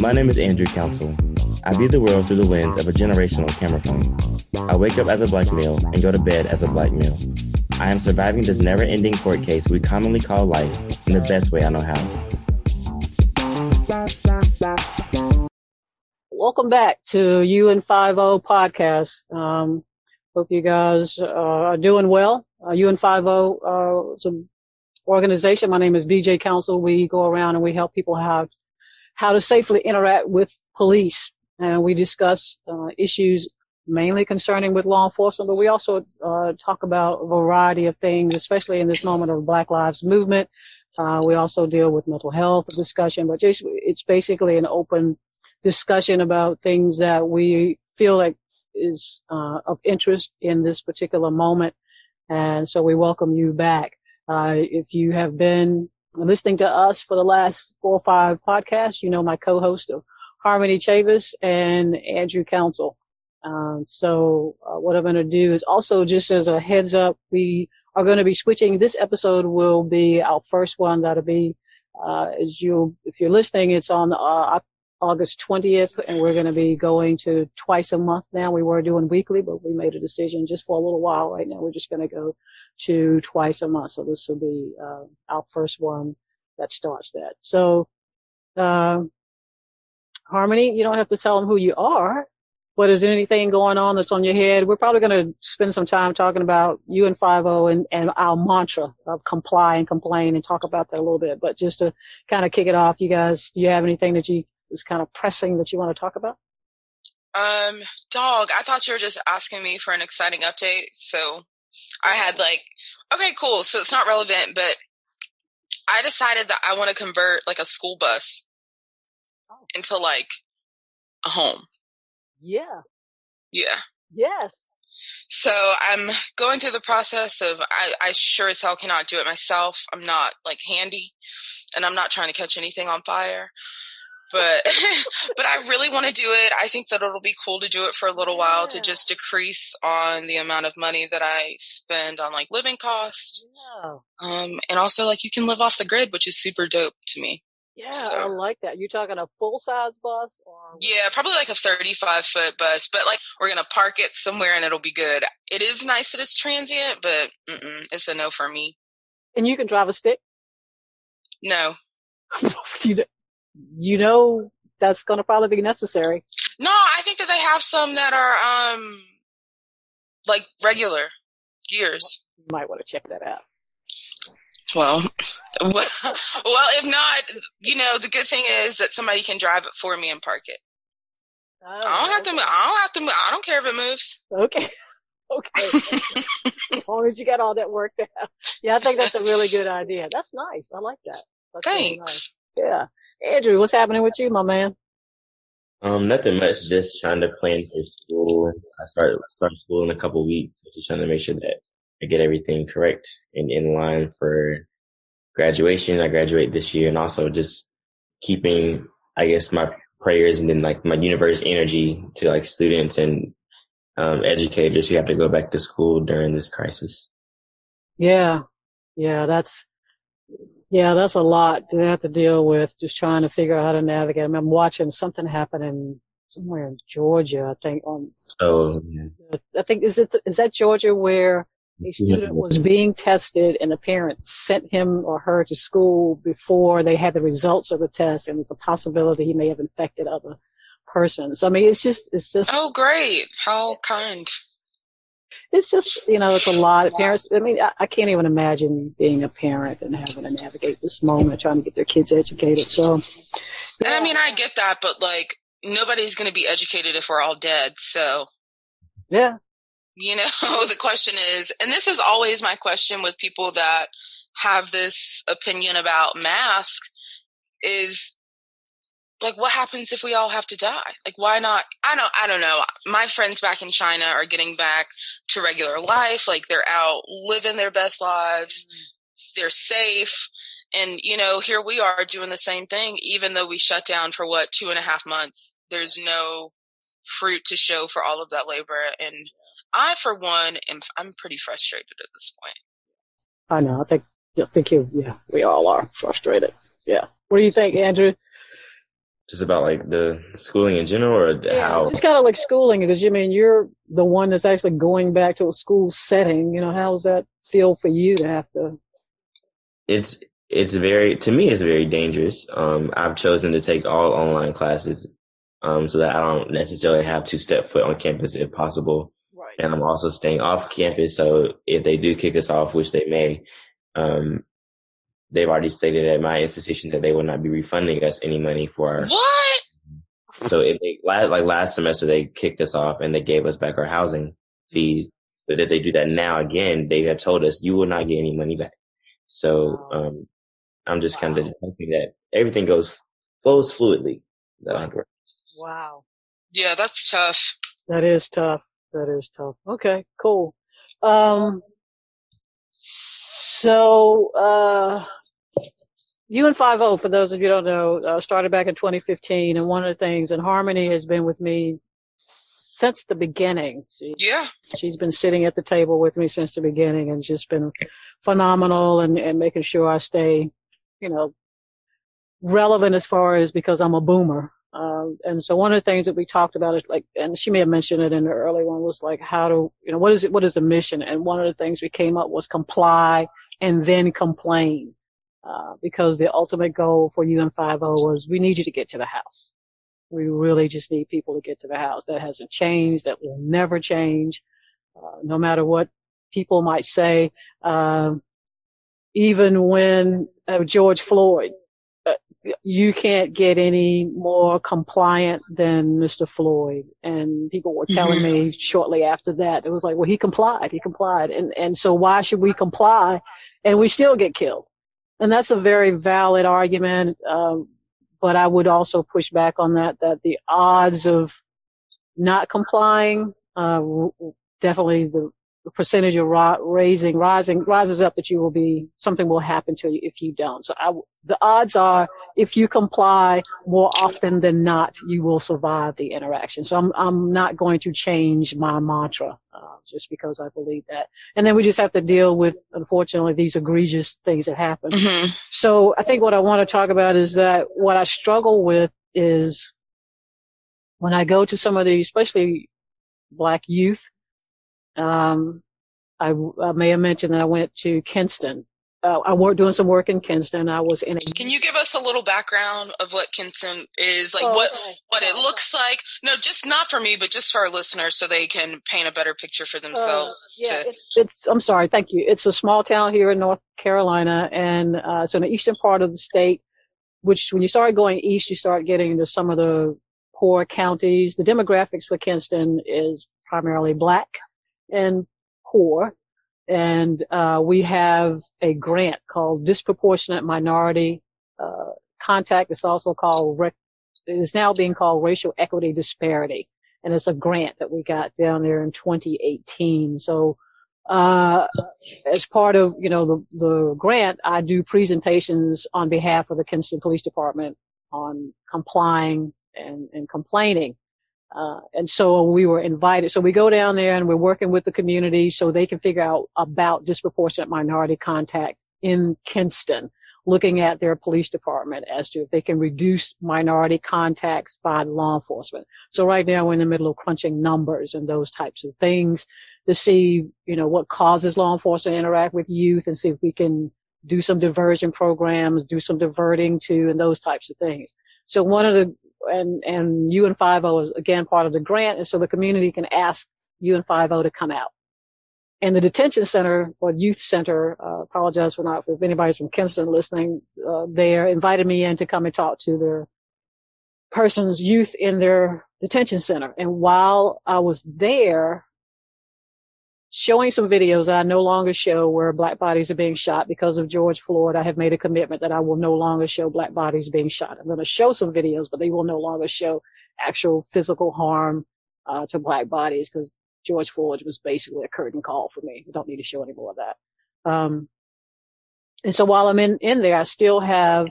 My name is Andrew Council. I view the world through the lens of a generational camera phone. I wake up as a black male and go to bed as a black male. I am surviving this never ending court case we commonly call life in the best way I know how. Welcome back to UN50 podcast. Um, hope you guys uh, are doing well. Uh, and Five O uh, is an organization. My name is BJ Council. We go around and we help people have how to safely interact with police, and we discuss uh, issues mainly concerning with law enforcement, but we also uh, talk about a variety of things, especially in this moment of Black Lives Movement. Uh, we also deal with mental health discussion, but just, it's basically an open discussion about things that we feel like is uh, of interest in this particular moment. And so we welcome you back. Uh, if you have been listening to us for the last four or five podcasts, you know my co-host of Harmony Chavis and Andrew Council. Um, so uh, what I'm going to do is also just as a heads up, we are going to be switching. This episode will be our first one. That'll be, uh, as you, if you're listening, it's on, uh, August 20th and we're going to be going to twice a month now. We were doing weekly, but we made a decision just for a little while right now. We're just going to go to twice a month. So this will be, uh, our first one that starts that. So, uh, Harmony, you don't have to tell them who you are. but is anything going on that's on your head? We're probably going to spend some time talking about you and five zero and, and our mantra of comply and complain and talk about that a little bit. But just to kind of kick it off, you guys, do you have anything that you is kind of pressing that you want to talk about? Um, dog, I thought you were just asking me for an exciting update. So I had like, okay, cool. So it's not relevant, but I decided that I want to convert like a school bus oh. into like a home. Yeah. Yeah. Yes. So I'm going through the process of I, I sure as hell cannot do it myself. I'm not like handy and I'm not trying to catch anything on fire. But but I really want to do it. I think that it'll be cool to do it for a little yeah. while to just decrease on the amount of money that I spend on like living costs. Yeah. Um and also like you can live off the grid, which is super dope to me. Yeah, so. I like that. You're talking a full size bus or? Yeah, probably like a 35 foot bus, but like we're going to park it somewhere and it'll be good. It is nice that it's transient, but it's a no for me. And you can drive a stick? No. you, you know that's going to probably be necessary. No, I think that they have some that are, um, like regular gears. You might want to check that out. Well, well, if not, you know, the good thing is that somebody can drive it for me and park it. Oh, I don't have okay. to. I don't have to. I don't care if it moves. Okay. Okay. as long as you got all that worked out. Yeah, I think that's a really good idea. That's nice. I like that. That's Thanks. Really nice. Yeah. Andrew, what's happening with you, my man? Um, nothing much. Just trying to plan for school. I start start school in a couple weeks. So just trying to make sure that I get everything correct and in line for graduation. I graduate this year and also just keeping, I guess, my prayers and then like my universe energy to like students and um, educators who have to go back to school during this crisis. Yeah. Yeah. That's, yeah, that's a lot to have to deal with just trying to figure out how to navigate. I mean, I'm watching something happen in somewhere in Georgia, I think on, Oh, yeah. I think, is it, is that Georgia where a student was being tested and a parent sent him or her to school before they had the results of the test and there's a possibility he may have infected other persons. I mean, it's just, it's just. Oh, great. How kind. It's just, you know, it's a lot of parents. I mean, I, I can't even imagine being a parent and having to navigate this moment, trying to get their kids educated. So. Yeah. And I mean, I get that, but like, nobody's going to be educated if we're all dead. So. Yeah. You know, the question is, and this is always my question with people that have this opinion about mask is like what happens if we all have to die? Like why not i don't i don't know. My friends back in china are getting back to regular life like they're out living their best lives mm. they're safe and you know here we are doing the same thing even though we shut down for what two and a half months. There's no fruit to show for all of that labor and i for one am i'm pretty frustrated at this point. I know i think I think you yeah we all are frustrated. Yeah. What do you think andrew just about like the schooling in general or yeah, how? it's kind of like schooling because you mean you're the one that's actually going back to a school setting you know how does that feel for you to have to it's it's very to me it's very dangerous. Um i've chosen to take all online classes um so that i don't necessarily have to step foot on campus if possible. Right. And i'm also staying off campus so if they do kick us off which they may um they've already stated at my institution that they will not be refunding us any money for our. What? So if they last like last semester they kicked us off and they gave us back our housing fee. But if they do that now again, they have told us you will not get any money back. So um, I'm just wow. kind of hoping that everything goes flows fluidly. That Wow. Yeah, that's tough. That is tough. That is tough. Okay, cool. Um, so, uh, UN50, for those of you who don't know, uh, started back in 2015, and one of the things, and Harmony has been with me since the beginning. She, yeah. She's been sitting at the table with me since the beginning and just been phenomenal and, and making sure I stay, you know, relevant as far as because I'm a boomer. Um, and so one of the things that we talked about is like, and she may have mentioned it in the early one was like, how to, you know, what is it, what is the mission? And one of the things we came up was comply and then complain. Uh, because the ultimate goal for UN50 was we need you to get to the house. We really just need people to get to the house. That hasn't changed. That will never change. Uh, no matter what people might say. Uh, even when uh, George Floyd, you can't get any more compliant than Mr. Floyd. And people were telling me shortly after that, it was like, well, he complied, he complied. And, and so why should we comply and we still get killed? And that's a very valid argument. Um, but I would also push back on that, that the odds of not complying, uh, definitely the, the percentage of ra- raising, rising, rises up that you will be, something will happen to you if you don't. So I, the odds are if you comply more often than not, you will survive the interaction. So I'm, I'm not going to change my mantra, uh, just because I believe that. And then we just have to deal with, unfortunately, these egregious things that happen. Mm-hmm. So I think what I want to talk about is that what I struggle with is when I go to some of the, especially black youth, um, I, I may have mentioned that I went to Kinston. Uh, I worked doing some work in Kinston. I was in a. Can you give us a little background of what Kinston is like? Oh, what okay. what it looks like? No, just not for me, but just for our listeners, so they can paint a better picture for themselves. Uh, yeah, to... it's, it's, I'm sorry, thank you. It's a small town here in North Carolina, and uh, so in the eastern part of the state. Which, when you start going east, you start getting into some of the poor counties. The demographics for Kinston is primarily black and poor. And uh, we have a grant called Disproportionate Minority uh, Contact. It's also called, rec- it is now being called Racial Equity Disparity. And it's a grant that we got down there in 2018. So, uh, as part of, you know, the, the grant, I do presentations on behalf of the Kinston Police Department on complying and, and complaining. Uh, and so we were invited. So we go down there and we're working with the community so they can figure out about disproportionate minority contact in Kinston, looking at their police department as to if they can reduce minority contacts by law enforcement. So right now we're in the middle of crunching numbers and those types of things to see, you know, what causes law enforcement to interact with youth and see if we can do some diversion programs, do some diverting to, and those types of things. So one of the and and UN50 is again part of the grant, and so the community can ask UN50 to come out. And the detention center or youth center, uh, apologize for not if anybody's from Kinston listening, uh, there invited me in to come and talk to their persons, youth in their detention center. And while I was there, showing some videos I no longer show where black bodies are being shot because of George Floyd. I have made a commitment that I will no longer show black bodies being shot. I'm going to show some videos, but they will no longer show actual physical harm uh, to black bodies because George Floyd was basically a curtain call for me. I don't need to show any more of that. Um, and so while I'm in, in there, I still have,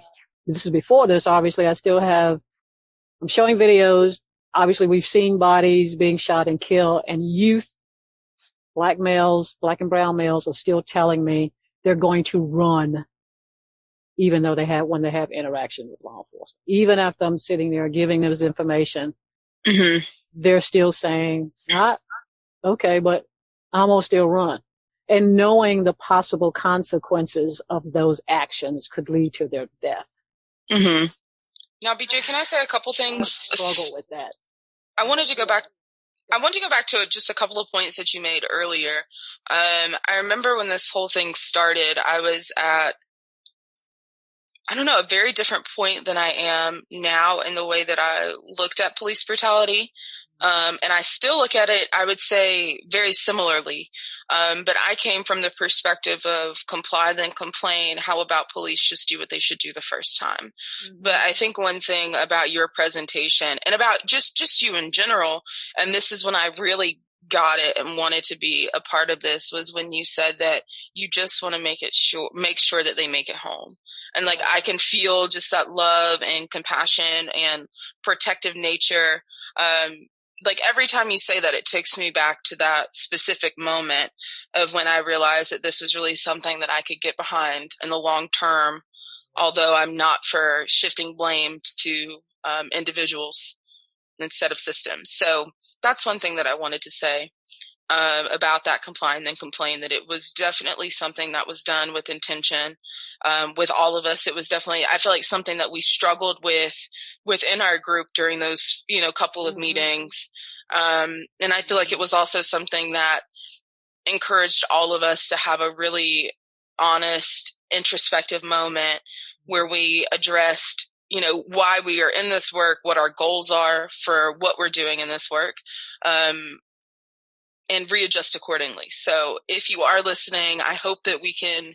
this is before this, obviously, I still have, I'm showing videos. Obviously, we've seen bodies being shot and killed and youth, black males, black and brown males are still telling me they're going to run even though they have, when they have interaction with law enforcement. Even after I'm sitting there giving them this information, mm-hmm. they're still saying, not okay, but I'm gonna still run. And knowing the possible consequences of those actions could lead to their death. Mm-hmm. Now, BJ, can I say a couple things? I struggle with that. I wanted to go back. I want to go back to just a couple of points that you made earlier. Um, I remember when this whole thing started, I was at I don't know, a very different point than I am now in the way that I looked at police brutality. Um, and I still look at it, I would say, very similarly. Um, but I came from the perspective of comply, then complain. How about police just do what they should do the first time? Mm-hmm. But I think one thing about your presentation and about just, just you in general, and this is when I really got it and wanted to be a part of this was when you said that you just want to make it sure make sure that they make it home and like i can feel just that love and compassion and protective nature um like every time you say that, it takes me back to that specific moment of when I realized that this was really something that I could get behind in the long term, although I'm not for shifting blame to um, individuals instead of systems. So that's one thing that I wanted to say uh, about that comply and then complain that it was definitely something that was done with intention um, with all of us. It was definitely i feel like something that we struggled with within our group during those you know couple of mm-hmm. meetings. Um, and i feel like it was also something that encouraged all of us to have a really honest introspective moment where we addressed you know why we are in this work what our goals are for what we're doing in this work. Um, and readjust accordingly. So if you are listening, I hope that we can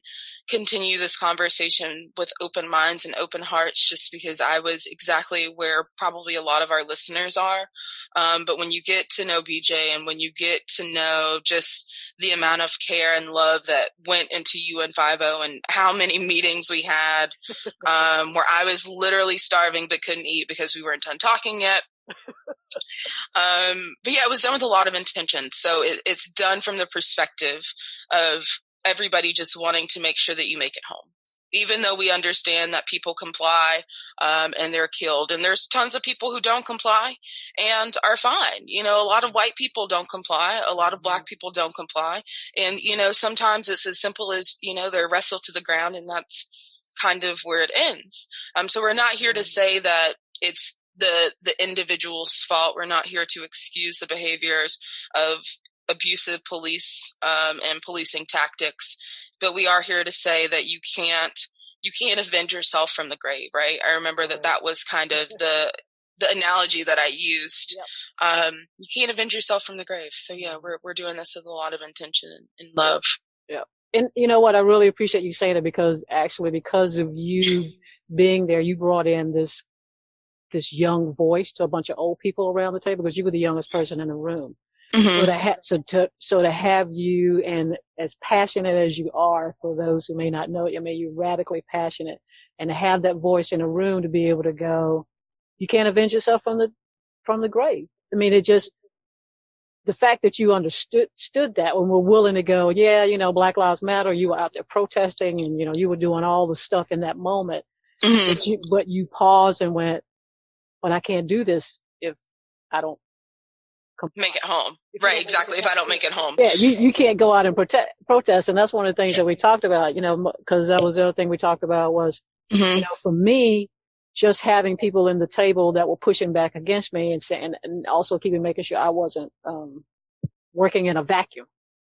continue this conversation with open minds and open hearts just because I was exactly where probably a lot of our listeners are. Um, but when you get to know BJ and when you get to know just the amount of care and love that went into UN50 and how many meetings we had um, where I was literally starving but couldn't eat because we weren't done talking yet um, but yeah, it was done with a lot of intention. So it, it's done from the perspective of everybody just wanting to make sure that you make it home. Even though we understand that people comply um, and they're killed, and there's tons of people who don't comply and are fine. You know, a lot of white people don't comply, a lot of black mm-hmm. people don't comply, and you know, sometimes it's as simple as you know they're wrestled to the ground, and that's kind of where it ends. Um, so we're not here to mm-hmm. say that it's the the individual's fault. We're not here to excuse the behaviors of abusive police um, and policing tactics, but we are here to say that you can't you can't avenge yourself from the grave, right? I remember that that was kind of the the analogy that I used. Yep. Um, you can't avenge yourself from the grave. So yeah, we're we're doing this with a lot of intention and love. Yeah. And you know what? I really appreciate you saying it because actually, because of you being there, you brought in this this young voice to a bunch of old people around the table because you were the youngest person in the room. Mm-hmm. So to ha- so to so to have you and as passionate as you are for those who may not know it, I mean you're radically passionate, and to have that voice in a room to be able to go, you can't avenge yourself from the from the grave. I mean, it just the fact that you understood stood that when we're willing to go, yeah, you know, Black Lives Matter, you were out there protesting, and you know, you were doing all the stuff in that moment, mm-hmm. but you but you paused and went, but I can't do this if I don't comply. make it home. Right, exactly. If I don't make it home. Yeah, you, you can't go out and protest, protest. And that's one of the things that we talked about, you know, cause that was the other thing we talked about was, mm-hmm. you know, for me, just having people in the table that were pushing back against me and saying, and also keeping making sure I wasn't, um, working in a vacuum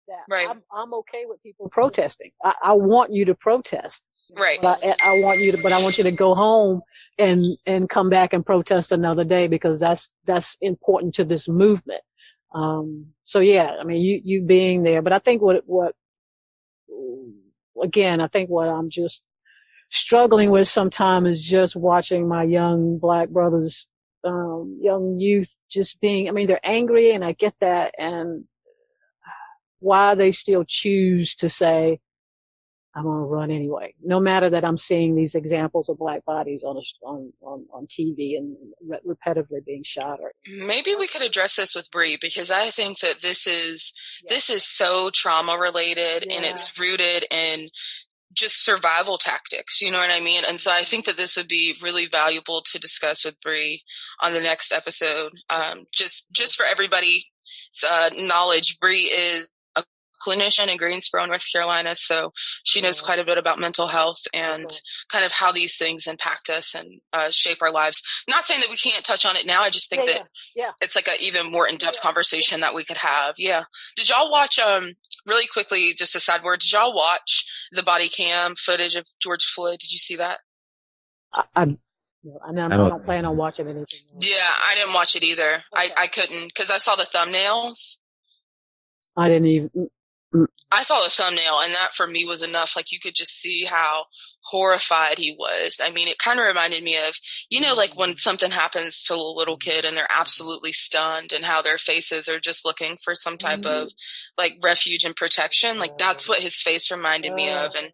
that. Right. I'm, I'm okay with people protesting. I, I want you to protest. Right. But I, I want you to, but I want you to go home and, and come back and protest another day because that's, that's important to this movement. Um, so yeah, I mean, you, you being there, but I think what, what, again, I think what I'm just struggling with sometimes is just watching my young black brothers, um, young youth just being, I mean, they're angry and I get that. And why they still choose to say, I'm going to run anyway. No matter that I'm seeing these examples of black bodies on a, on, on, on TV and re- repetitively being shot. Or maybe we could address this with Bree because I think that this is yeah. this is so trauma related yeah. and it's rooted in just survival tactics. You know what I mean? And so I think that this would be really valuable to discuss with Bree on the next episode. Um, just just for everybody's uh, knowledge, Bree is clinician in Greensboro, North Carolina. So she knows quite a bit about mental health and kind of how these things impact us and uh, shape our lives. Not saying that we can't touch on it now. I just think yeah, that yeah, yeah. it's like an even more in depth conversation that we could have. Yeah. Did y'all watch, um, really quickly, just a side word, did y'all watch the body cam footage of George Floyd? Did you see that? I, I I, I, don't, plan on watching anything. Else. Yeah, I didn't watch it either. Okay. I, I couldn't because I saw the thumbnails. I didn't even. I saw the thumbnail and that for me was enough. Like you could just see how horrified he was. I mean, it kind of reminded me of, you know, like when something happens to a little kid and they're absolutely stunned and how their faces are just looking for some type mm-hmm. of like refuge and protection. Like that's what his face reminded me of. And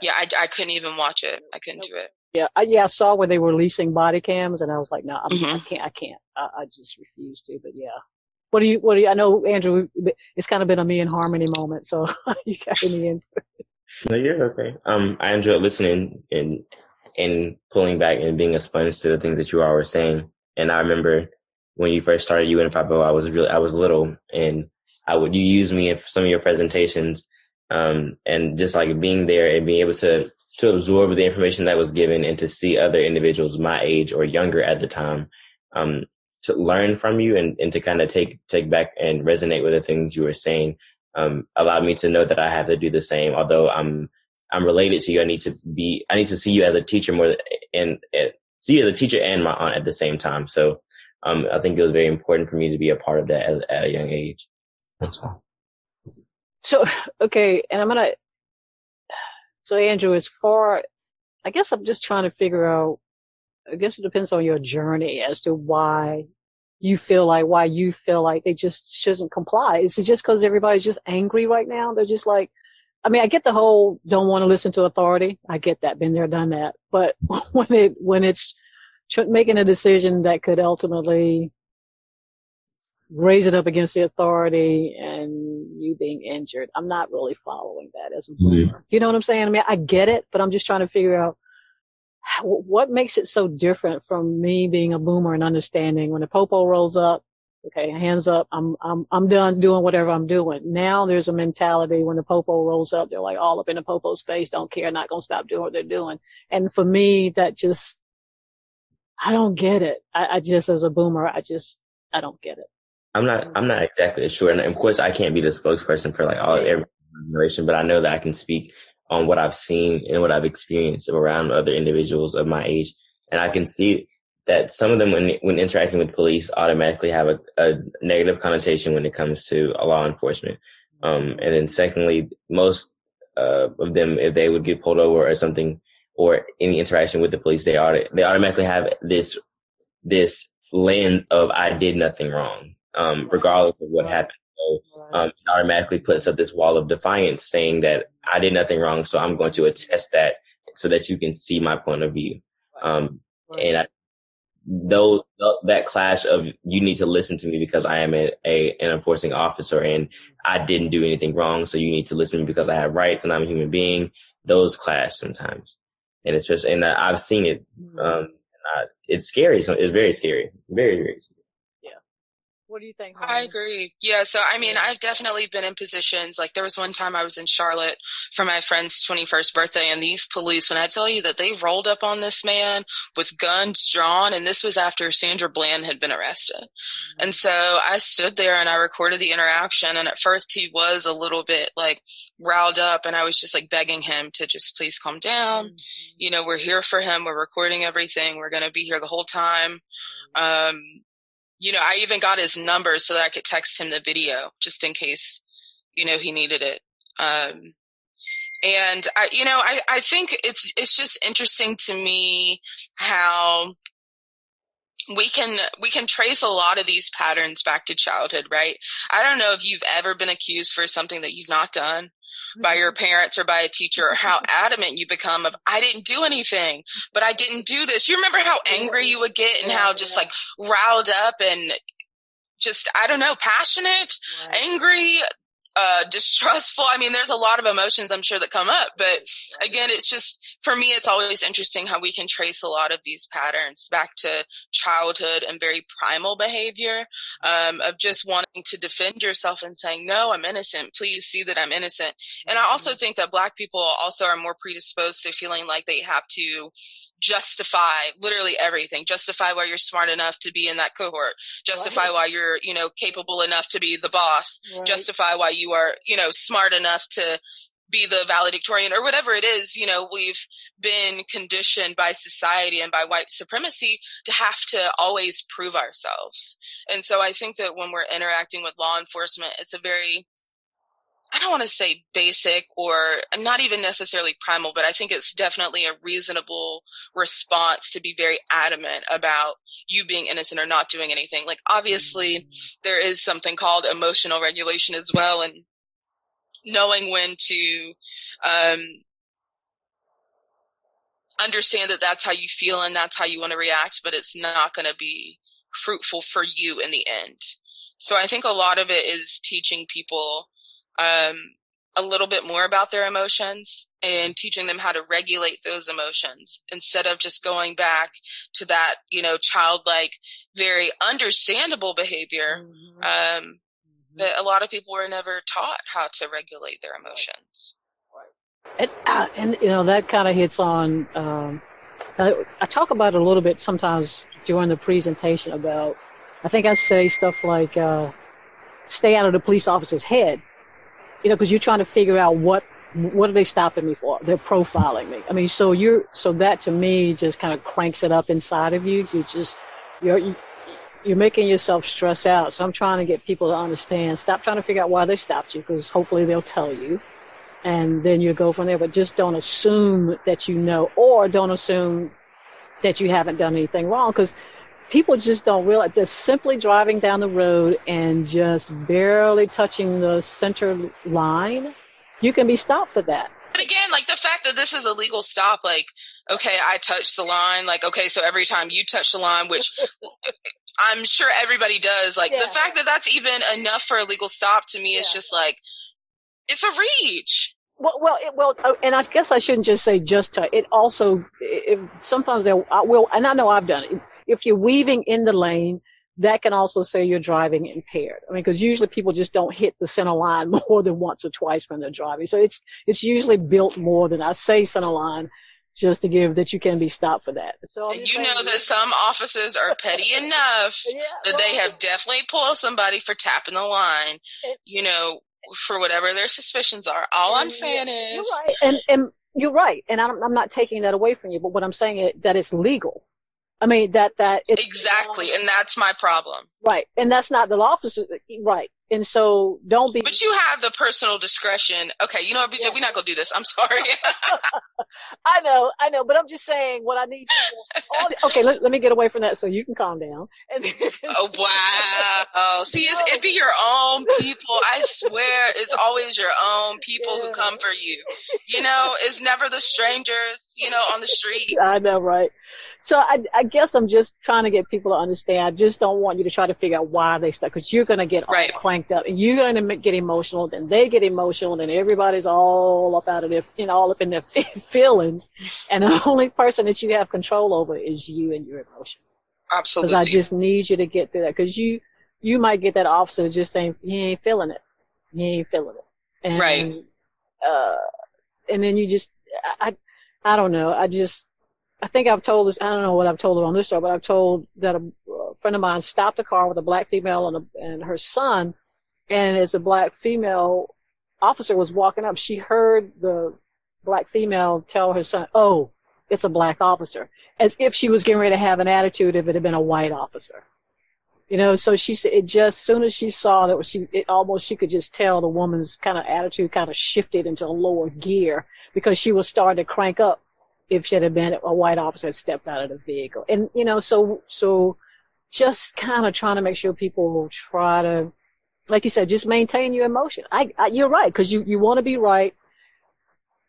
yeah, I, I couldn't even watch it. I couldn't do it. Yeah, I, yeah, I saw where they were releasing body cams, and I was like, no, mm-hmm. I can't, I can't, I, I just refuse to. But yeah, what do you, what do you, I know, Andrew, it's kind of been a me and Harmony moment. So you got any input? No, you're okay. Um, I enjoyed listening and, and pulling back and being a sponge to the things that you all were saying. And I remember when you first started UN50, I was really, I was little and I would, you use me in some of your presentations. Um, and just like being there and being able to, to absorb the information that was given and to see other individuals my age or younger at the time, um, to learn from you and, and to kind of take take back and resonate with the things you were saying um, allowed me to know that I have to do the same. Although I'm I'm related to you, I need to be I need to see you as a teacher more and, and see you as a teacher and my aunt at the same time. So um, I think it was very important for me to be a part of that at, at a young age. That's all. So okay, and I'm gonna. So Andrew, as far, I guess I'm just trying to figure out. I guess it depends on your journey as to why you feel like why you feel like they just shouldn't comply. Is it just because everybody's just angry right now? They're just like, I mean, I get the whole don't want to listen to authority. I get that. Been there, done that. But when it, when it's making a decision that could ultimately raise it up against the authority and you being injured, I'm not really following that as a mm-hmm. You know what I'm saying? I mean, I get it, but I'm just trying to figure out what makes it so different from me being a boomer and understanding when the popo rolls up, okay, hands up, I'm, I'm, I'm done doing whatever I'm doing. Now there's a mentality when the popo rolls up, they're like all up in the popo space, don't care, not gonna stop doing what they're doing. And for me, that just, I don't get it. I, I just, as a boomer, I just, I don't get it. I'm not, I'm not exactly sure. And of course I can't be the spokesperson for like all every generation, but I know that I can speak on what I've seen and what I've experienced around other individuals of my age. And I can see that some of them, when, when interacting with police, automatically have a, a negative connotation when it comes to law enforcement. Um, and then secondly, most uh, of them, if they would get pulled over or something, or any interaction with the police, they auto- they automatically have this this lens of I did nothing wrong, um, regardless of what happened. So um, it automatically puts up this wall of defiance saying that I did nothing wrong. So I'm going to attest that so that you can see my point of view. Um, and I, though that clash of you need to listen to me because I am a, a, an enforcing officer and I didn't do anything wrong. So you need to listen to me because I have rights and I'm a human being. Those clash sometimes. And especially, and I've seen it. Mm-hmm. Um, it's scary. So it's very scary. Very, very scary. What do you think? I agree. Yeah. So, I mean, I've definitely been in positions like there was one time I was in Charlotte for my friend's 21st birthday, and these police, when I tell you that they rolled up on this man with guns drawn, and this was after Sandra Bland had been arrested. Mm-hmm. And so I stood there and I recorded the interaction. And at first, he was a little bit like riled up, and I was just like begging him to just please calm down. Mm-hmm. You know, we're here for him. We're recording everything. We're going to be here the whole time. Um, you know, I even got his number so that I could text him the video just in case, you know, he needed it. Um, and I, you know, I, I think it's, it's just interesting to me how we can we can trace a lot of these patterns back to childhood right i don't know if you've ever been accused for something that you've not done by your mm-hmm. parents or by a teacher or how adamant you become of i didn't do anything but i didn't do this. You remember how angry you would get and how just like riled up and just i don't know passionate angry uh, distrustful. I mean, there's a lot of emotions I'm sure that come up, but again, it's just, for me, it's always interesting how we can trace a lot of these patterns back to childhood and very primal behavior, um, of just wanting to defend yourself and saying, no, I'm innocent. Please see that I'm innocent. And I also mm-hmm. think that black people also are more predisposed to feeling like they have to justify literally everything justify why you're smart enough to be in that cohort justify right. why you're you know capable enough to be the boss right. justify why you are you know smart enough to be the valedictorian or whatever it is you know we've been conditioned by society and by white supremacy to have to always prove ourselves. And so i think that when we're interacting with law enforcement it's a very I don't want to say basic or not even necessarily primal, but I think it's definitely a reasonable response to be very adamant about you being innocent or not doing anything. Like, obviously, there is something called emotional regulation as well, and knowing when to um, understand that that's how you feel and that's how you want to react, but it's not going to be fruitful for you in the end. So I think a lot of it is teaching people um, a little bit more about their emotions and teaching them how to regulate those emotions instead of just going back to that, you know, childlike, very understandable behavior. Mm-hmm. Um, mm-hmm. But a lot of people were never taught how to regulate their emotions. And, uh, and you know, that kind of hits on, um, I, I talk about it a little bit sometimes during the presentation about, I think I say stuff like, uh, stay out of the police officer's head you know, because you're trying to figure out what what are they stopping me for? They're profiling me. I mean, so you're so that to me just kind of cranks it up inside of you. You just you're you're making yourself stress out. So I'm trying to get people to understand. Stop trying to figure out why they stopped you, because hopefully they'll tell you, and then you go from there. But just don't assume that you know, or don't assume that you haven't done anything wrong, because people just don't realize that simply driving down the road and just barely touching the center line, you can be stopped for that. But again, like the fact that this is a legal stop, like, okay, I touched the line, like, okay, so every time you touch the line, which I'm sure everybody does, like, yeah. the fact that that's even enough for a legal stop to me yeah. is just like, it's a reach. Well, well, it, well, uh, and I guess I shouldn't just say just to. It also, it, sometimes they will, and I know I've done it if you're weaving in the lane, that can also say you're driving impaired. I mean, because usually people just don't hit the center line more than once or twice when they're driving. So it's it's usually built more than I say center line just to give that you can be stopped for that. So you know that some officers are petty enough yeah, that well, they have definitely pulled somebody for tapping the line. It, you know, for whatever their suspicions are. All I'm saying is, you're right, and and you're right, and I'm, I'm not taking that away from you. But what I'm saying is that it's legal. I mean that that exactly, and that's my problem. Right, and that's not the law officer. Right, and so don't be. But you have the personal discretion. Okay, you know what, BJ, yes. we're not gonna do this. I'm sorry. I know, I know, but I'm just saying what I need. The, okay, let, let me get away from that so you can calm down. oh wow! See, it's, it be your own people. I swear, it's always your own people yeah. who come for you. You know, it's never the strangers. You know, on the street. I know, right? So I, I guess I'm just trying to get people to understand. I just don't want you to try to figure out why they stuck because you're gonna get right. all cranked up and you're going to get emotional, then they get emotional, and everybody's all up out of their, you know, all up in their feelings. And the only person that you have control over is you and your emotion. Absolutely. Because I just need you to get through that because you, you might get that officer just saying, he ain't feeling it. He ain't feeling it. And, right. Uh, and then you just, I, I don't know. I just, I think I've told this, I don't know what I've told her on this show, but I've told that a, a friend of mine stopped a car with a black female and, a, and her son and as a black female officer was walking up, she heard the black female tell her son, "Oh, it's a black officer," as if she was getting ready to have an attitude if it had been a white officer. You know, so she said it just soon as she saw that she it almost she could just tell the woman's kind of attitude kind of shifted into a lower gear because she was starting to crank up if she had been a white officer had stepped out of the vehicle. And you know, so so just kind of trying to make sure people try to like you said, just maintain your emotion. I, I you're right because you you want to be right,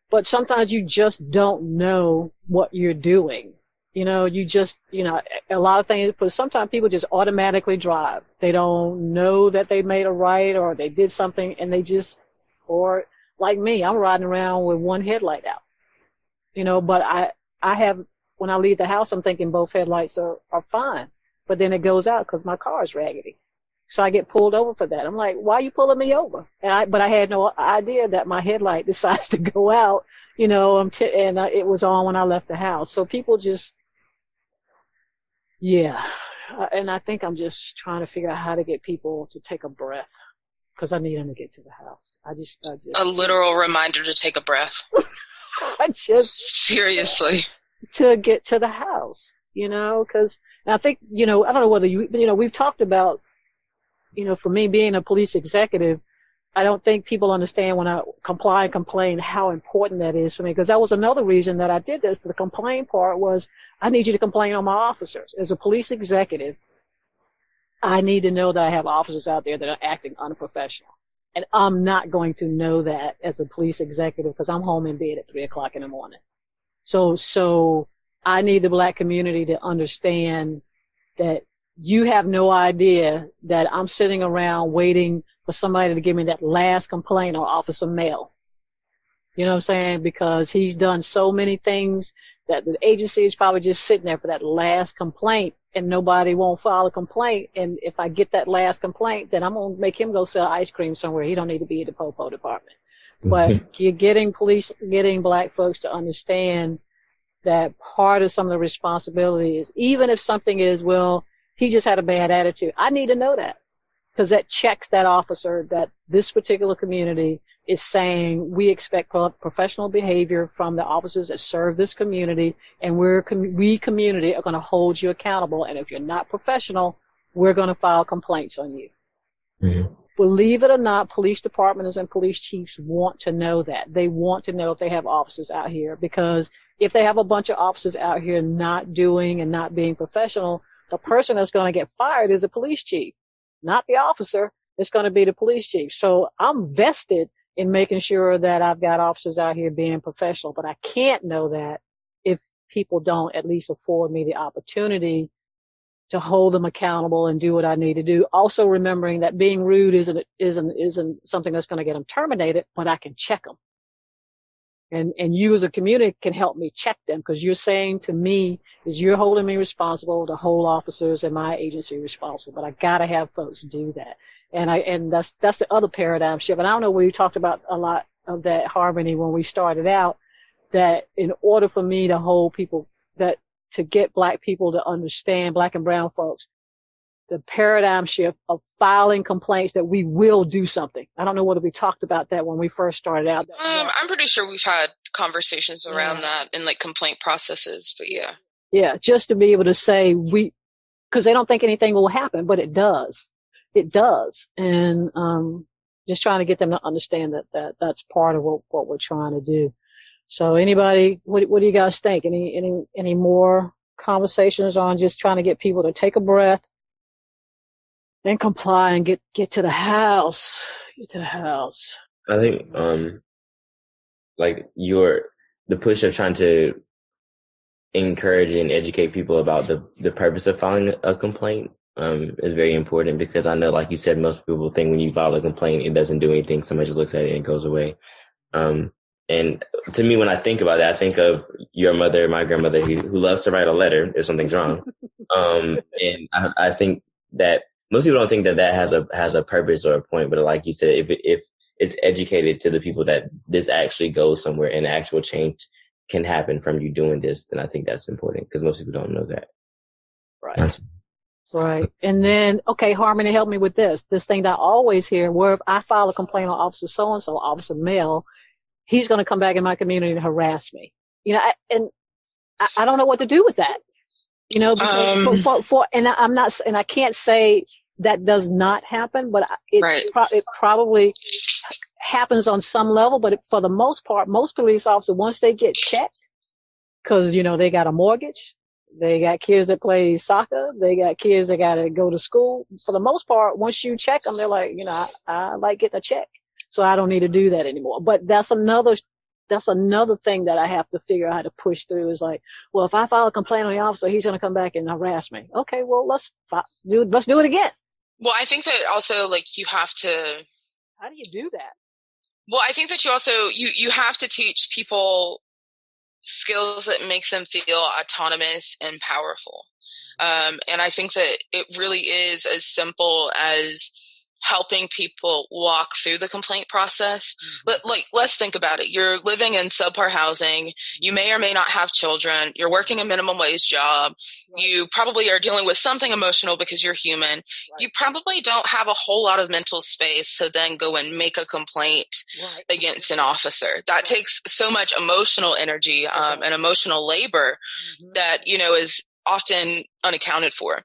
but sometimes you just don't know what you're doing. You know, you just, you know, a lot of things, but sometimes people just automatically drive. They don't know that they made a right or they did something and they just, or like me, I'm riding around with one headlight out. You know, but I, I have, when I leave the house, I'm thinking both headlights are, are fine. But then it goes out because my car is raggedy. So I get pulled over for that. I'm like, why are you pulling me over? And I, but I had no idea that my headlight decides to go out, you know, t- and uh, it was on when I left the house. So people just, yeah. Uh, and I think I'm just trying to figure out how to get people to take a breath because I need them to get to the house. I just, I just a literal reminder to take a breath. I just seriously to get to the house, you know, because I think you know I don't know whether you you know we've talked about you know for me being a police executive I don't think people understand when I comply and complain how important that is for me because that was another reason that I did this. The complain part was I need you to complain on my officers. As a police executive, I need to know that I have officers out there that are acting unprofessional. And I'm not going to know that as a police executive because I'm home in bed at three o'clock in the morning. So, so I need the black community to understand that you have no idea that I'm sitting around waiting for somebody to give me that last complaint or Officer mail. You know what I'm saying? Because he's done so many things that the agency is probably just sitting there for that last complaint and nobody won't file a complaint. And if I get that last complaint, then I'm going to make him go sell ice cream somewhere. He don't need to be in the Popo department. But mm-hmm. you're getting police, getting black folks to understand that part of some of the responsibility is even if something is, well, he just had a bad attitude. I need to know that because that checks that officer that this particular community is saying we expect professional behavior from the officers that serve this community and we're we community are going to hold you accountable and if you're not professional we're going to file complaints on you mm-hmm. believe it or not police departments and police chiefs want to know that they want to know if they have officers out here because if they have a bunch of officers out here not doing and not being professional the person that's going to get fired is a police chief not the officer. It's going to be the police chief. So I'm vested in making sure that I've got officers out here being professional, but I can't know that if people don't at least afford me the opportunity to hold them accountable and do what I need to do. Also remembering that being rude isn't, isn't, isn't something that's going to get them terminated, but I can check them and and you as a community can help me check them because you're saying to me is you're holding me responsible to hold officers and my agency responsible but i gotta have folks do that. And i and that's that's the other paradigm shift. And i don't know we talked about a lot of that harmony when we started out that in order for me to hold people that to get black people to understand black and brown folks the paradigm shift of filing complaints that we will do something. I don't know whether we talked about that when we first started out. Um, I'm pretty sure we've had conversations around yeah. that in like complaint processes, but yeah. Yeah, just to be able to say we, because they don't think anything will happen, but it does. It does. And, um, just trying to get them to understand that, that that's part of what, what we're trying to do. So anybody, what, what do you guys think? Any, any, any more conversations on just trying to get people to take a breath, and comply and get get to the house. Get to the house. I think um like your the push of trying to encourage and educate people about the the purpose of filing a complaint um is very important because I know like you said most people think when you file a complaint it doesn't do anything somebody just looks at it and it goes away. Um and to me when I think about that I think of your mother, my grandmother who, who loves to write a letter if something's wrong. um and I, I think that most people don't think that that has a has a purpose or a point, but like you said, if if it's educated to the people that this actually goes somewhere and actual change can happen from you doing this, then I think that's important because most people don't know that. Right. That's- right. And then, okay, Harmony, help me with this. This thing that I always hear, where if I file a complaint on Officer so and so, Officer Mel, he's going to come back in my community and harass me. You know, I, and I, I don't know what to do with that You know, um, for, for, for, and I'm not, and I can't say that does not happen, but it, right. pro- it probably happens on some level. But for the most part, most police officers, once they get checked, cause, you know, they got a mortgage, they got kids that play soccer. They got kids that got to go to school. For the most part, once you check them, they're like, you know, I, I like getting a check. So I don't need to do that anymore. But that's another, that's another thing that I have to figure out how to push through is like, well, if I file a complaint on the officer, he's going to come back and harass me. Okay. Well, let's do, let's do it again. Well, I think that also like you have to. How do you do that? Well, I think that you also, you, you have to teach people skills that make them feel autonomous and powerful. Um, and I think that it really is as simple as helping people walk through the complaint process. Mm-hmm. Like, let's think about it. You're living in subpar housing. You may or may not have children. You're working a minimum wage job. Right. You probably are dealing with something emotional because you're human. Right. You probably don't have a whole lot of mental space to then go and make a complaint right. against an officer. That takes so much emotional energy um, and emotional labor mm-hmm. that, you know, is often unaccounted for.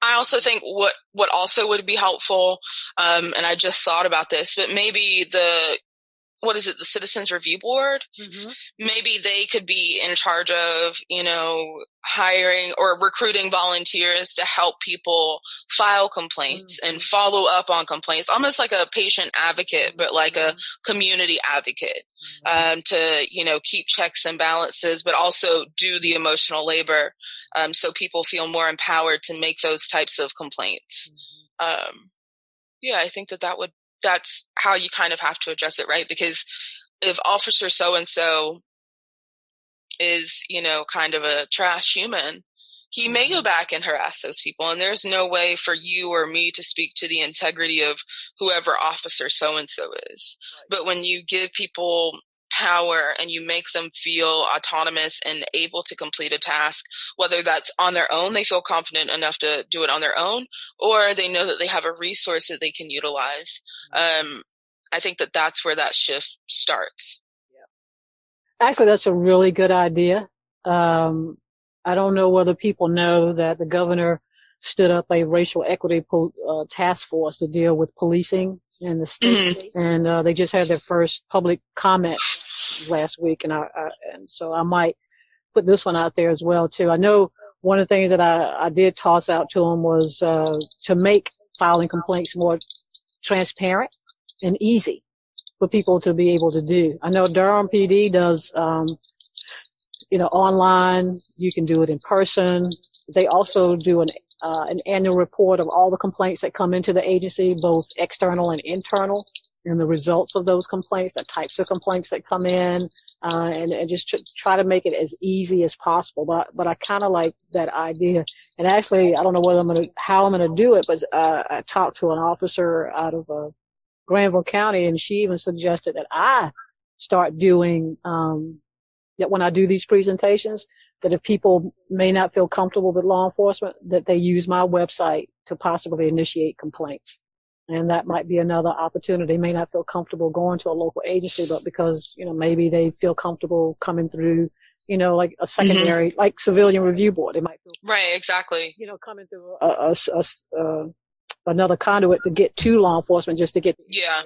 I also think what what also would be helpful, um, and I just thought about this, but maybe the what is it, the Citizens Review Board? Mm-hmm. Maybe they could be in charge of, you know, hiring or recruiting volunteers to help people file complaints mm-hmm. and follow up on complaints, almost like a patient advocate, but like a mm-hmm. community advocate, mm-hmm. um, to, you know, keep checks and balances, but also do the emotional labor, um, so people feel more empowered to make those types of complaints. Mm-hmm. Um, yeah, I think that that would that's how you kind of have to address it, right? Because if officer so and so is, you know, kind of a trash human, he may go mm-hmm. back and harass those people. And there's no way for you or me to speak to the integrity of whoever officer so and so is. But when you give people power and you make them feel autonomous and able to complete a task, whether that's on their own, they feel confident enough to do it on their own, or they know that they have a resource that they can utilize. Mm-hmm. Um, I think that that's where that shift starts. Yeah. Actually, that's a really good idea. Um, I don't know whether people know that the governor stood up a racial equity po- uh, task force to deal with policing in the state, mm-hmm. and uh, they just had their first public comment last week, and I, I, and so I might put this one out there as well too. I know one of the things that I, I did toss out to them was uh, to make filing complaints more transparent and easy for people to be able to do. I know Durham PD does, um, you know, online. You can do it in person. They also do an uh, an annual report of all the complaints that come into the agency, both external and internal, and the results of those complaints, the types of complaints that come in, uh, and, and just tr- try to make it as easy as possible. But but I kind of like that idea. And actually, I don't know whether I'm gonna how I'm gonna do it, but uh, I talked to an officer out of uh, Granville County, and she even suggested that I start doing um, that when I do these presentations, that if people may not feel comfortable with law enforcement, that they use my website to possibly initiate complaints. And that might be another opportunity. May not feel comfortable going to a local agency, but because, you know, maybe they feel comfortable coming through, you know, like a mm-hmm. secondary, mm-hmm. like civilian review board. They might feel right, exactly. You know, coming through a, a, a, a another conduit to get to law enforcement just to get yeah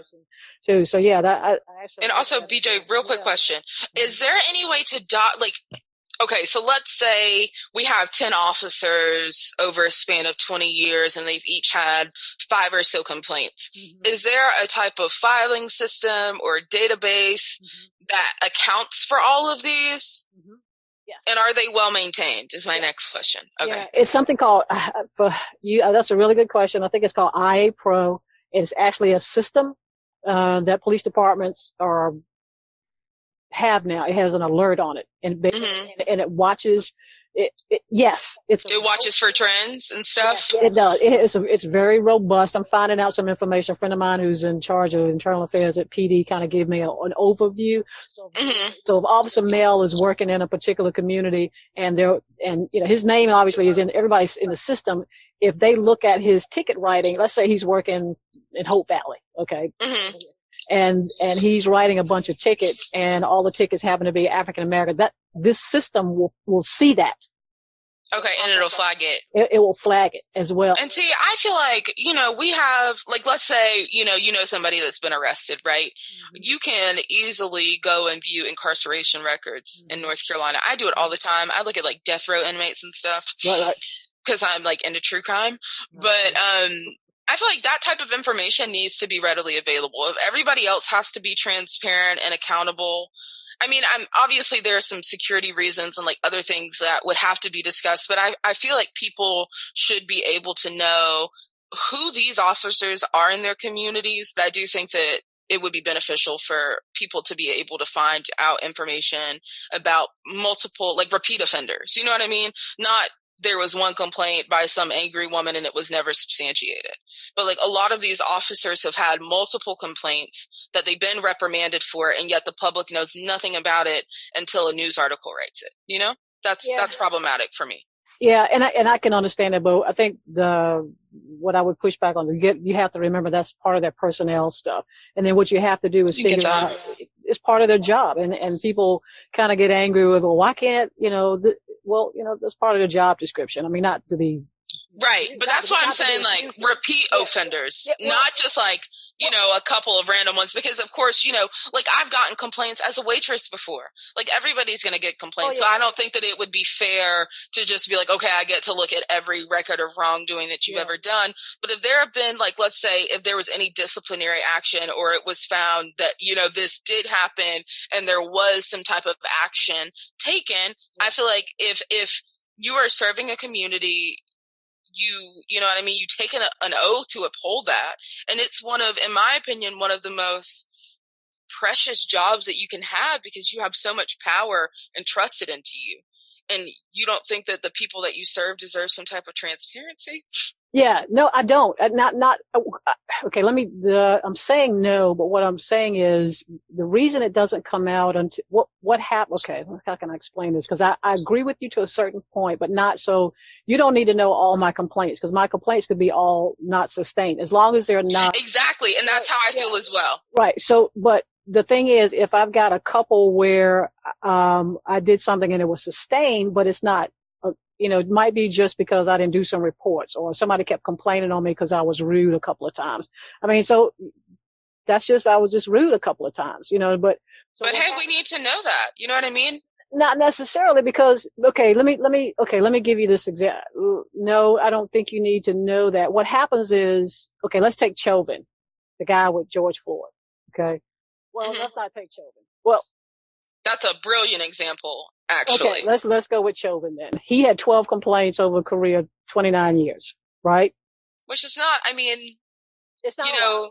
too. So yeah, that I, I actually and also BJ, real quick yeah. question: Is there any way to dot like okay, so let's say we have 10 officers over a span of 20 years and they've each had five or so complaints. Mm-hmm. Is there a type of filing system or database mm-hmm. that accounts for all of these? Mm-hmm. Yes. And are they well maintained? Is my yes. next question. Okay. Yeah, it's something called, uh, for you, uh, that's a really good question. I think it's called IA Pro. It's actually a system uh, that police departments are have now. It has an alert on it, and mm-hmm. and, it watches. It, it yes, it's it watches for trends and stuff. Yeah, it does. It, it's a, it's very robust. I'm finding out some information. A friend of mine who's in charge of internal affairs at PD kind of gave me a, an overview. So, mm-hmm. so if Officer Mel is working in a particular community and there and you know his name obviously is in everybody's in the system. If they look at his ticket writing, let's say he's working in Hope Valley, okay. Mm-hmm and and he's writing a bunch of tickets and all the tickets happen to be African American that this system will will see that Okay, and it'll flag it. it, it will flag it as well. And see, I feel like, you know, we have, like, let's say, you know, you know somebody that's been arrested, right? Mm-hmm. You can easily go and view incarceration records in Mhm. North Carolina. I do it all the time. I look at like death row inmates and stuff Right, right. because I'm like into true crime. But, um, I feel like that type of information needs to be readily available. If everybody else has to be transparent and accountable, I mean, I'm obviously there are some security reasons and like other things that would have to be discussed, but I, I feel like people should be able to know who these officers are in their communities. But I do think that it would be beneficial for people to be able to find out information about multiple, like repeat offenders. You know what I mean? Not there was one complaint by some angry woman and it was never substantiated. But like a lot of these officers have had multiple complaints that they've been reprimanded for, and yet the public knows nothing about it until a news article writes it. You know, that's Yeah. that's problematic for me. Yeah, and I and I can understand that, but I think the what I would push back on you get you have to remember that's part of that personnel stuff, and then what you have to do is You figure out it's part of their job, and and people kind of get angry with well why can't you know the, well you know that's part of the job description. I mean not to be Right. But that's why I'm not to be saying like repeat offenders, Yeah, well- not just like, you know, a couple of random ones. Because of course, you know, like I've gotten complaints as a waitress before. Like everybody's going to get oh, complaints. Oh, yeah. So I don't think that it would be fair to just be like, okay, I get to look at every record of wrongdoing that you've Yeah. ever done. But if there have been like, let's say if there was any disciplinary action or it was found that, you know, this did happen and there was some type of action taken, I feel like if, if, you are serving a community you you know what i mean? You take an, an oath to uphold that and it's one of in my opinion one of the most precious jobs that you can have because you have so much power entrusted into you. And you don't think that the people that you serve deserve some type of transparency Yeah, no, I don't. Uh, Not, not, uh, okay, let me, the, I'm saying no, but what I'm saying is the reason it doesn't come out until, what, what happened, okay, how can I explain this? Cause I, I agree with you to a certain point, but not so, you don't need to know all my complaints, cause my complaints could be all not sustained, as long as they're not, exactly and that's how i feel as well right. So, but the thing is, if I've got a couple where, um, I did something and it was sustained, but it's not, uh, you know, it might be just because I didn't do some reports or somebody kept complaining on me because I was rude a couple of times. I mean, so that's just, I was just rude a couple of times, you know, but. so but hey we need to know that you know what i mean not necessarily because, okay, let me, let me, okay, let me give you this example. No, I don't think you need to know that. What happens is, okay, let's take Chauvin, the guy with George Floyd. Okay. Well, Mhm. let's not take Chauvin. Well, that's a brilliant example actually okay, let's, let's go with Chauvin then. He had 12 complaints over a career 29 years, right? which is not i mean It's not. you know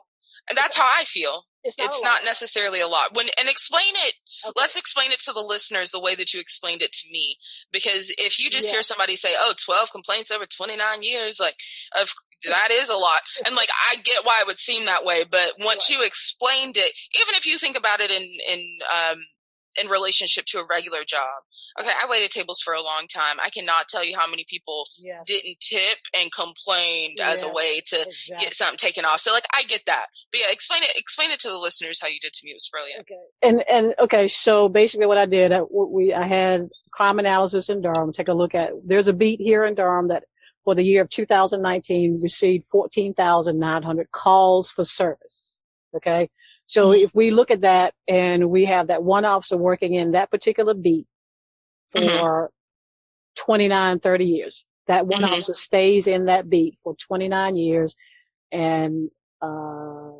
and that's how i feel it's not, it's not necessarily a lot when and explain it Okay. let's explain it to the listeners the way that you explained it to me because if you just Yeah. hear somebody say oh 12 complaints over 29 years like of that is a lot and like i get why it would seem that way but once Right. you explained it even if you think about it in in um in relationship to a regular job okay i waited tables for a long time i cannot tell you how many people Yes, didn't tip and complained as a way to exactly. get something taken off. So like I get that. But yeah, explain it explain it to the listeners how you did to me. It was brilliant. Okay. And, and, okay, so basically what I did, I, we, I had crime analysis in Durham, take a look at, there's a beat here in Durham that for the year of 2019 received 14,900 calls for service. Okay. So if we look at that and we have that one officer working in that particular beat for 29, 30 years, that one Mhm. officer stays in that beat for 29 years and, uh,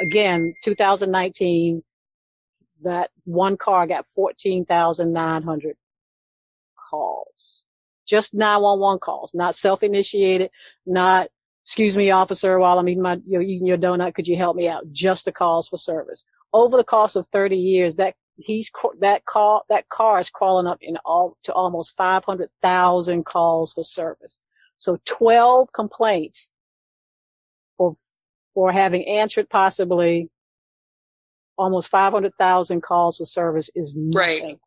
again, 2019, that one car got 14,900 calls. Just 911 calls, not self-initiated, not, excuse me, officer, while I'm eating my, you know, eating your donut, could you help me out? Just the calls for service. Over the course of 30 years, that he's, that call, that car is crawling up in all, to almost 500,000 calls for service. So 12 complaints for, for having answered possibly almost 500,000 calls for service is Right. nothing.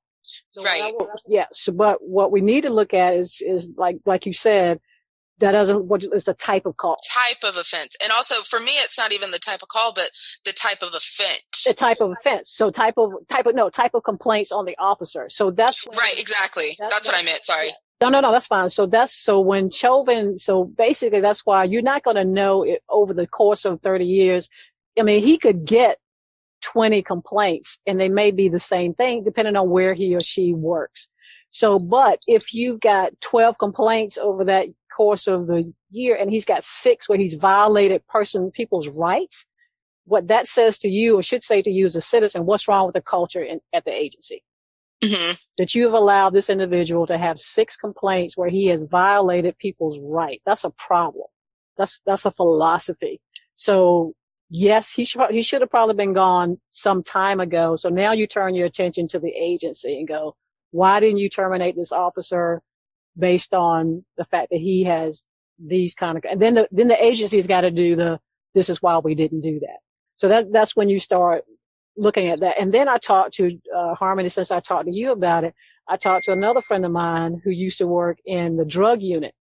So Right. will- yeah. So, but what we need to look at is, is like, like you said, that doesn't, what it's a type of call. Type of offense. And also for me it's not even the type of call, but the type of offense. the type of offense. So type of, type of, no, type of complaints on the officer. So that's when- right, exactly. That's, what I meant. Sorry. No, no, no, that's fine. So that's, so when Chauvin, so basically that's why you're not going to know it over the course of 30 years. I mean, he could get 20 complaints and they may be the same thing depending on where he or she works. So, but if you've got 12 complaints over that course of the year and he's got six where he's violated person, people's rights, what that says to you or should say to you as a citizen, what's wrong with the culture in, at the agency? Mm-hmm. That you have allowed this individual to have six complaints where he has violated people's right. That's a problem. That's, that's a philosophy. So yes, he should, he should have probably been gone some time ago. So now you turn your attention to the agency and go, why didn't you terminate this officer based on the fact that he has these kind of, and then the, then the agency's got to do the, this is why we didn't do that. So that, that's when you start looking at that. And then I talked to, uh, Harmony since I talked to you about it. I talked to another friend of mine who used to work in the drug unit.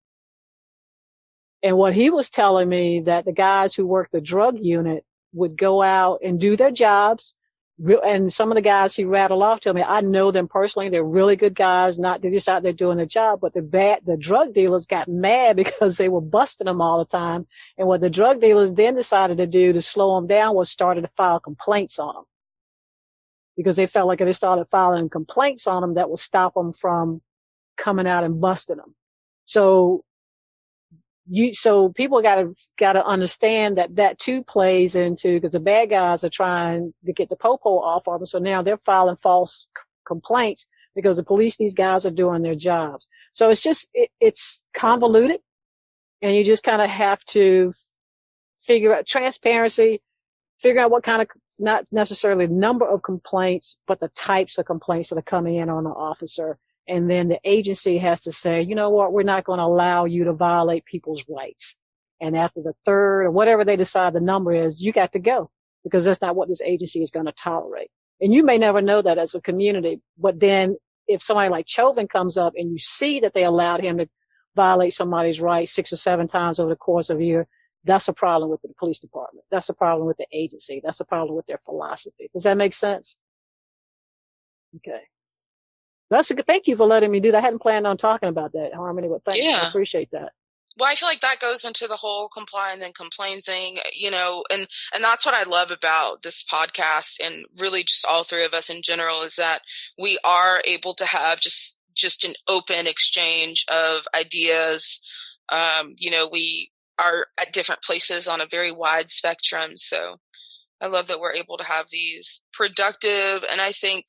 And what he was telling me that the guys who work the drug unit would go out and do their jobs. And some of the guys he rattled off to me, I know them personally. They're really good guys. Not they're just out there doing their job, but the bad, the drug dealers got mad because they were busting them all the time. And what the drug dealers then decided to do to slow them down was started to file complaints on them because they felt like if they started filing complaints on them, that would stop them from coming out and busting them. So you, so people gotta, gotta understand that that too plays into, because the bad guys are trying to get the popo off of them. So now they're filing false c- complaints because the police, these guys are doing their jobs. So it's just, it, it's convoluted and you just kind of have to figure out transparency, figure out what kind of, not necessarily number of complaints, but the types of complaints that are coming in on the officer and then the agency has to say, you know what, we're not going to allow you to violate people's rights. And after the third or whatever they decide the number is, you got to go because that's not what this agency is going to tolerate. And you may never know that as a community, but then if somebody like Chauvin comes up and you see that they allowed him to violate somebody's rights six or seven times over the course of a year, that's a problem with the police department. That's a problem with the agency. That's a problem with their philosophy. Does that make sense? Okay. That's a good. Thank you for letting me do that. I hadn't planned on talking about that, Harmony, but thanks. Yeah. I appreciate that. Well, I feel like that goes into the whole comply and then complain thing, you know, and, and that's what I love about this podcast and really just all three of us in general is that we are able to have just, just an open exchange of ideas. Um, you know, we are at different places on a very wide spectrum. So I love that we're able to have these productive and I think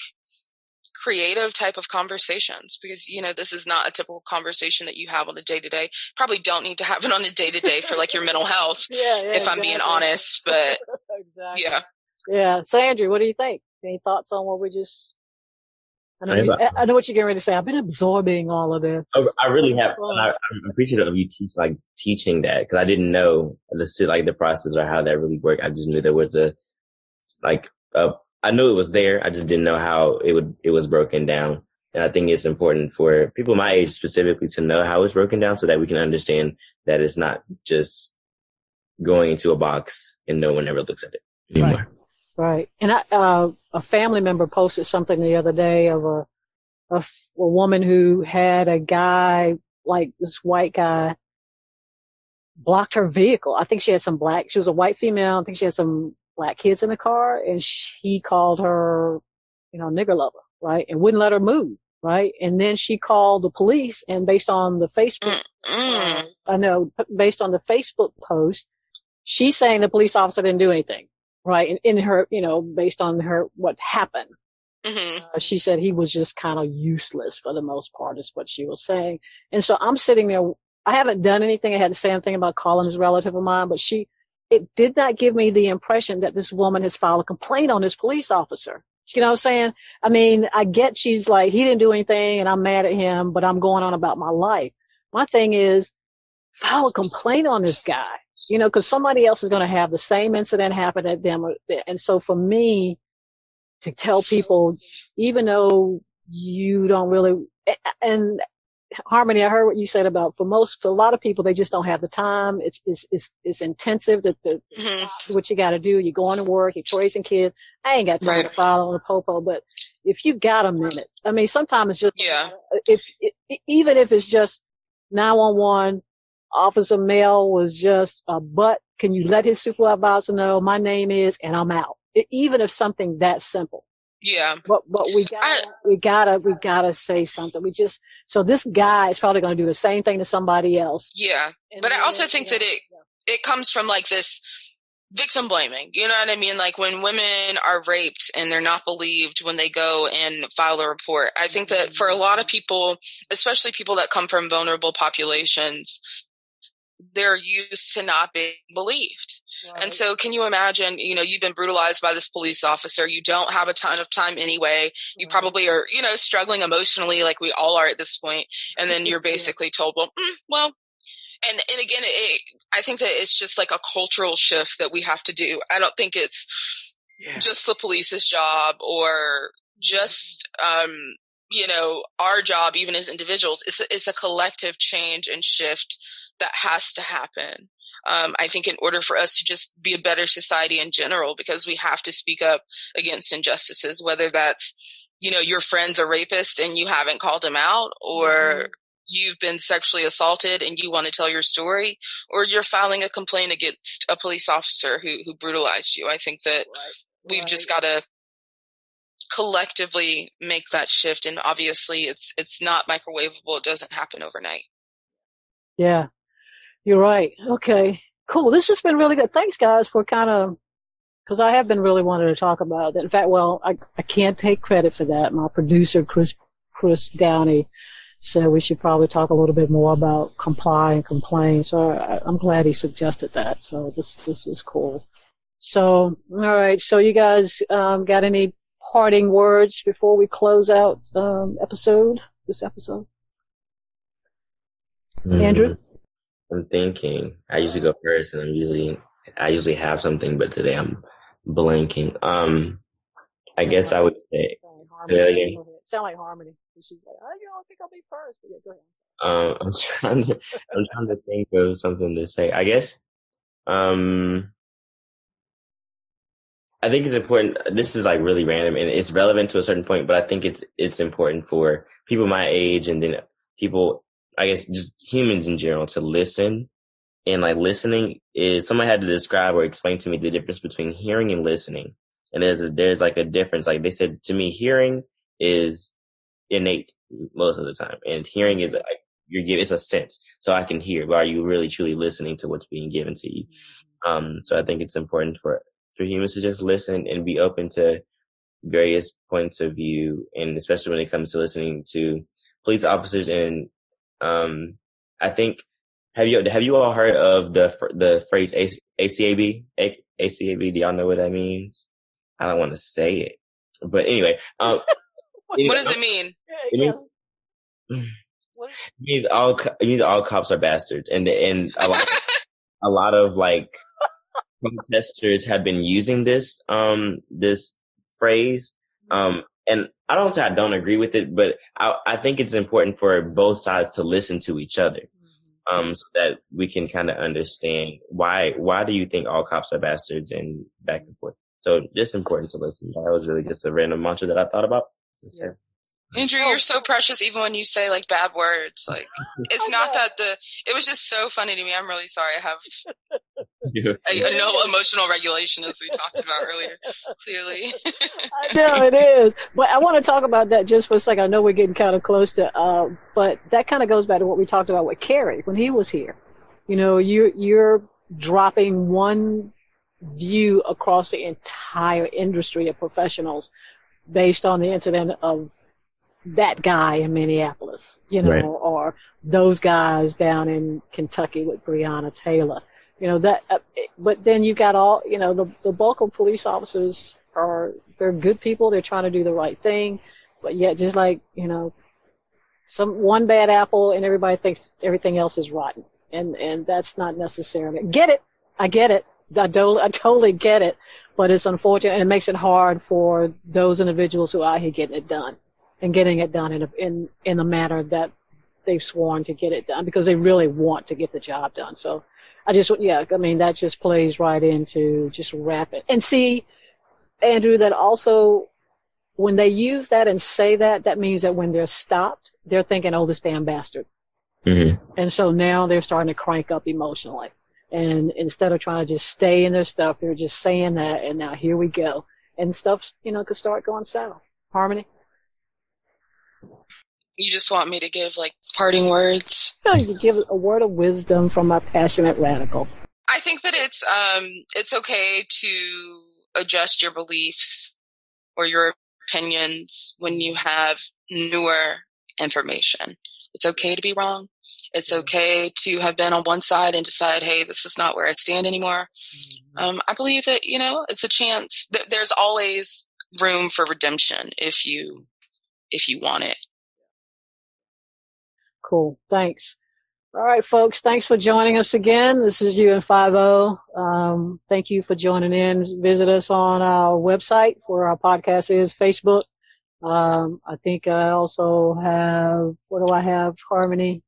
creative type of conversations because you know this is not a typical conversation that you have on a day to day probably don't need to have it on a day to day for like your mental health Yeah, yeah if exactly. i'm being honest but exactly. yeah Yeah. So, Andrew, what do you think? Any thoughts on what we just? I know, you- I- I know what you're getting ready to say. I've been absorbing all of this. I, I really have, and I, I'm appreciative of you teach like teaching that because I didn't know the like the process or how that really worked. I just knew there was a like a, I knew it was there. I just didn't know how it would it was broken down. And I think it's important for people my age specifically to know how it's broken down so that we can understand that it's not just going into a box and no one ever looks at it anymore. Right. And I, uh, a family member posted something the other day of a a woman who had a guy, like this white guy, blocked her vehicle. I think she had some black, she was a white female. I think she had some black kids in the car and she called her, you know, nigger lover, right? And wouldn't let her move, right? And then she called the police and based on the Facebook Mm. I know based on the Facebook post, she's saying the police officer didn't do anything, right? In, in her, you know, based on her, what happened. hmm Uh, she said he was just kind of useless for the most part is what she was saying. And so I'm sitting there. I haven't done anything. I had to say anything about calling his relative of mine, but she, it did not give me the impression that this woman has filed a complaint on this police officer. You know what I'm saying? I mean, I get she's like, he didn't do anything and I'm mad at him, but I'm going on about my life. My thing is file a complaint on this guy, you know, cause somebody else is going to have the same incident happen at them. And so for me to tell people, even though you don't really, and Harmony, I heard what you said about for most, for a lot of people, they just don't have the time. It's, it's, it's, it's intensive that the, hmm what you got to do. You're going to work, you're raising kids. I ain't got time to follow on the popo, but if you got a minute, I mean, sometimes it's just, Yeah. if, even if it's just 911, Officer Mel was just a butt. Can you let his supervisor know my name is and I'm out? E- Even if something that simple. Yeah. But but we gotta we gotta we gotta say something. We just so this guy is probably gonna do the same thing to somebody else. Yeah. And But I also think you that it it comes from like this victim blaming. You know what I mean? Like when women are raped and they're not believed when they go and file a report. I think that for a lot of mm-hmm. people, especially people that come from vulnerable populations, they're used to not being believed. Right. And so can you imagine, you know, you've been brutalized by this police officer. You don't have a ton of time anyway. You Right. probably are, you know, struggling emotionally like we all are at this point. And then you're basically told, well, mm, well, and, and again, it, I think that it's just like a cultural shift that we have to do. I don't think it's just the police's job or just, um, you know, our job, even as individuals. It's a, it's a collective change and shift that has to happen. Um, I think in order for us to just be a better society in general, because we have to speak up against injustices, whether that's, you know, your friend's a rapist and you haven't called him out or Mhm. you've been sexually assaulted and you want to tell your story or you're filing a complaint against a police officer who, who brutalized you. I think that Right. we've just got to collectively make that shift and obviously it's it's not microwavable it doesn't happen overnight Yeah, you're right. Okay, cool. This has been really good. Thanks, guys, for kind of because I have been really wanting to talk about it. In fact, well, I I can't take credit for that. My producer, Chris Chris Downey, said we should probably talk a little bit more about comply and complain. So I, I'm glad he suggested that. So this this is cool. So all right. So you guys um, got any parting words before we close out um, episode this episode? Andrew? I'm thinking. I usually go first, and I'm usually I usually have something, but today I'm blanking. Um, I guess I would say Sound like harmony. again. Sound like harmony. She's like, oh, you don't think I'll be first? But yeah, go ahead. um, I'm trying to I'm trying to think of something to say. I guess um, I think it's important. This is like really random, and it's relevant to a certain point, but I think it's it's important for people my age, and then people, I guess, just humans in general, to listen. And like listening is someone had to describe or explain to me the difference between hearing and listening. And there's a, there's like a difference. Like they said to me, hearing is innate most of the time, and hearing is like you're giving it's a sense. So I can hear, but are you really truly listening to what's being given to you? Um, so I think it's important for for humans to just listen and be open to various points of view, and especially when it comes to listening to police officers. And um, I think have you have you all heard of the the phrase ACAB? A- ACAB? Do y'all know what that means? I don't want to say it, but anyway, um, anyway, what does it mean Yeah, It yeah. it means all it means all cops are bastards, and and a lot a lot of like protesters have been using this um this phrase um and I don't say I don't agree with it, but I I think it's important for both sides to listen to each other um so that we can kind of understand why why do you think all cops are bastards and back and forth. So just important to listen. That was really just a random mantra that I thought about. Yeah. Andrew Oh. you're so precious even when you say like bad words like it's not that the it was just so funny to me i'm really sorry i have Yeah. a, a no emotional regulation as we talked about earlier clearly I know it is. But I want to talk about that just for a second. I know we're getting kind of close to, uh, but that kind of goes back to what we talked about with Kerry when he was here. You know, you you're dropping one view across the entire industry of professionals based on the incident of that guy in Minneapolis, you know, Right. or those guys down in Kentucky with Breonna Taylor. You know that, uh, but then you got all, you know, the the bulk of police officers are they're good people. They're trying to do the right thing, but yet just like you know, some one bad apple and everybody thinks everything else is rotten, and and that's not necessarily. Get it? I get it. I, do, I totally get it, but it's unfortunate and it makes it hard for those individuals who are out here getting it done and getting it done in a, in in a manner that they've sworn to get it done because they really want to get the job done. So I just yeah, I mean that just plays right into just wrap it and see, Andrew, that also when they use that and say that, that means that when they're stopped, they're thinking, oh, this damn bastard. Mm-hmm. And so now they're starting to crank up emotionally. And instead of trying to just stay in their stuff, they're just saying that. And now here we go. And stuff, you know, could start going south. Harmony? You just want me to give like parting words? You give a word of wisdom from a passionate radical. I think that it's um it's okay to adjust your beliefs or your opinions when you have newer information. It's okay to be wrong. It's okay to have been on one side and decide, hey, this is not where I stand anymore. Um, I believe that you know it's a chance. That there's always room for redemption if you if you want it. Cool. Thanks. All right, folks. Thanks for joining us again. This is UN50. Um, thank you for joining in. Visit us on our website where our podcast is Facebook. Um, I think I also have what do I have? Harmony.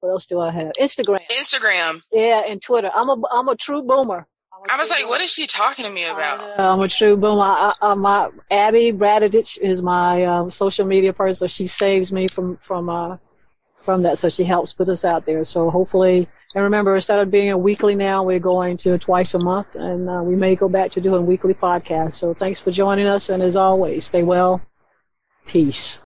What else do I have? Instagram. Instagram. Yeah, and Twitter. I'm a I'm a true boomer. I'm I was like, what is she talking to me about? I am a true boomer. I, I, my Abby Bradidich is my um, social media person. She saves me from from uh, from that. So she helps put us out there. So hopefully, and remember, instead of being a weekly now, we're going to twice a month, and uh, we may go back to doing weekly podcasts. So thanks for joining us, and as always, stay well. Peace.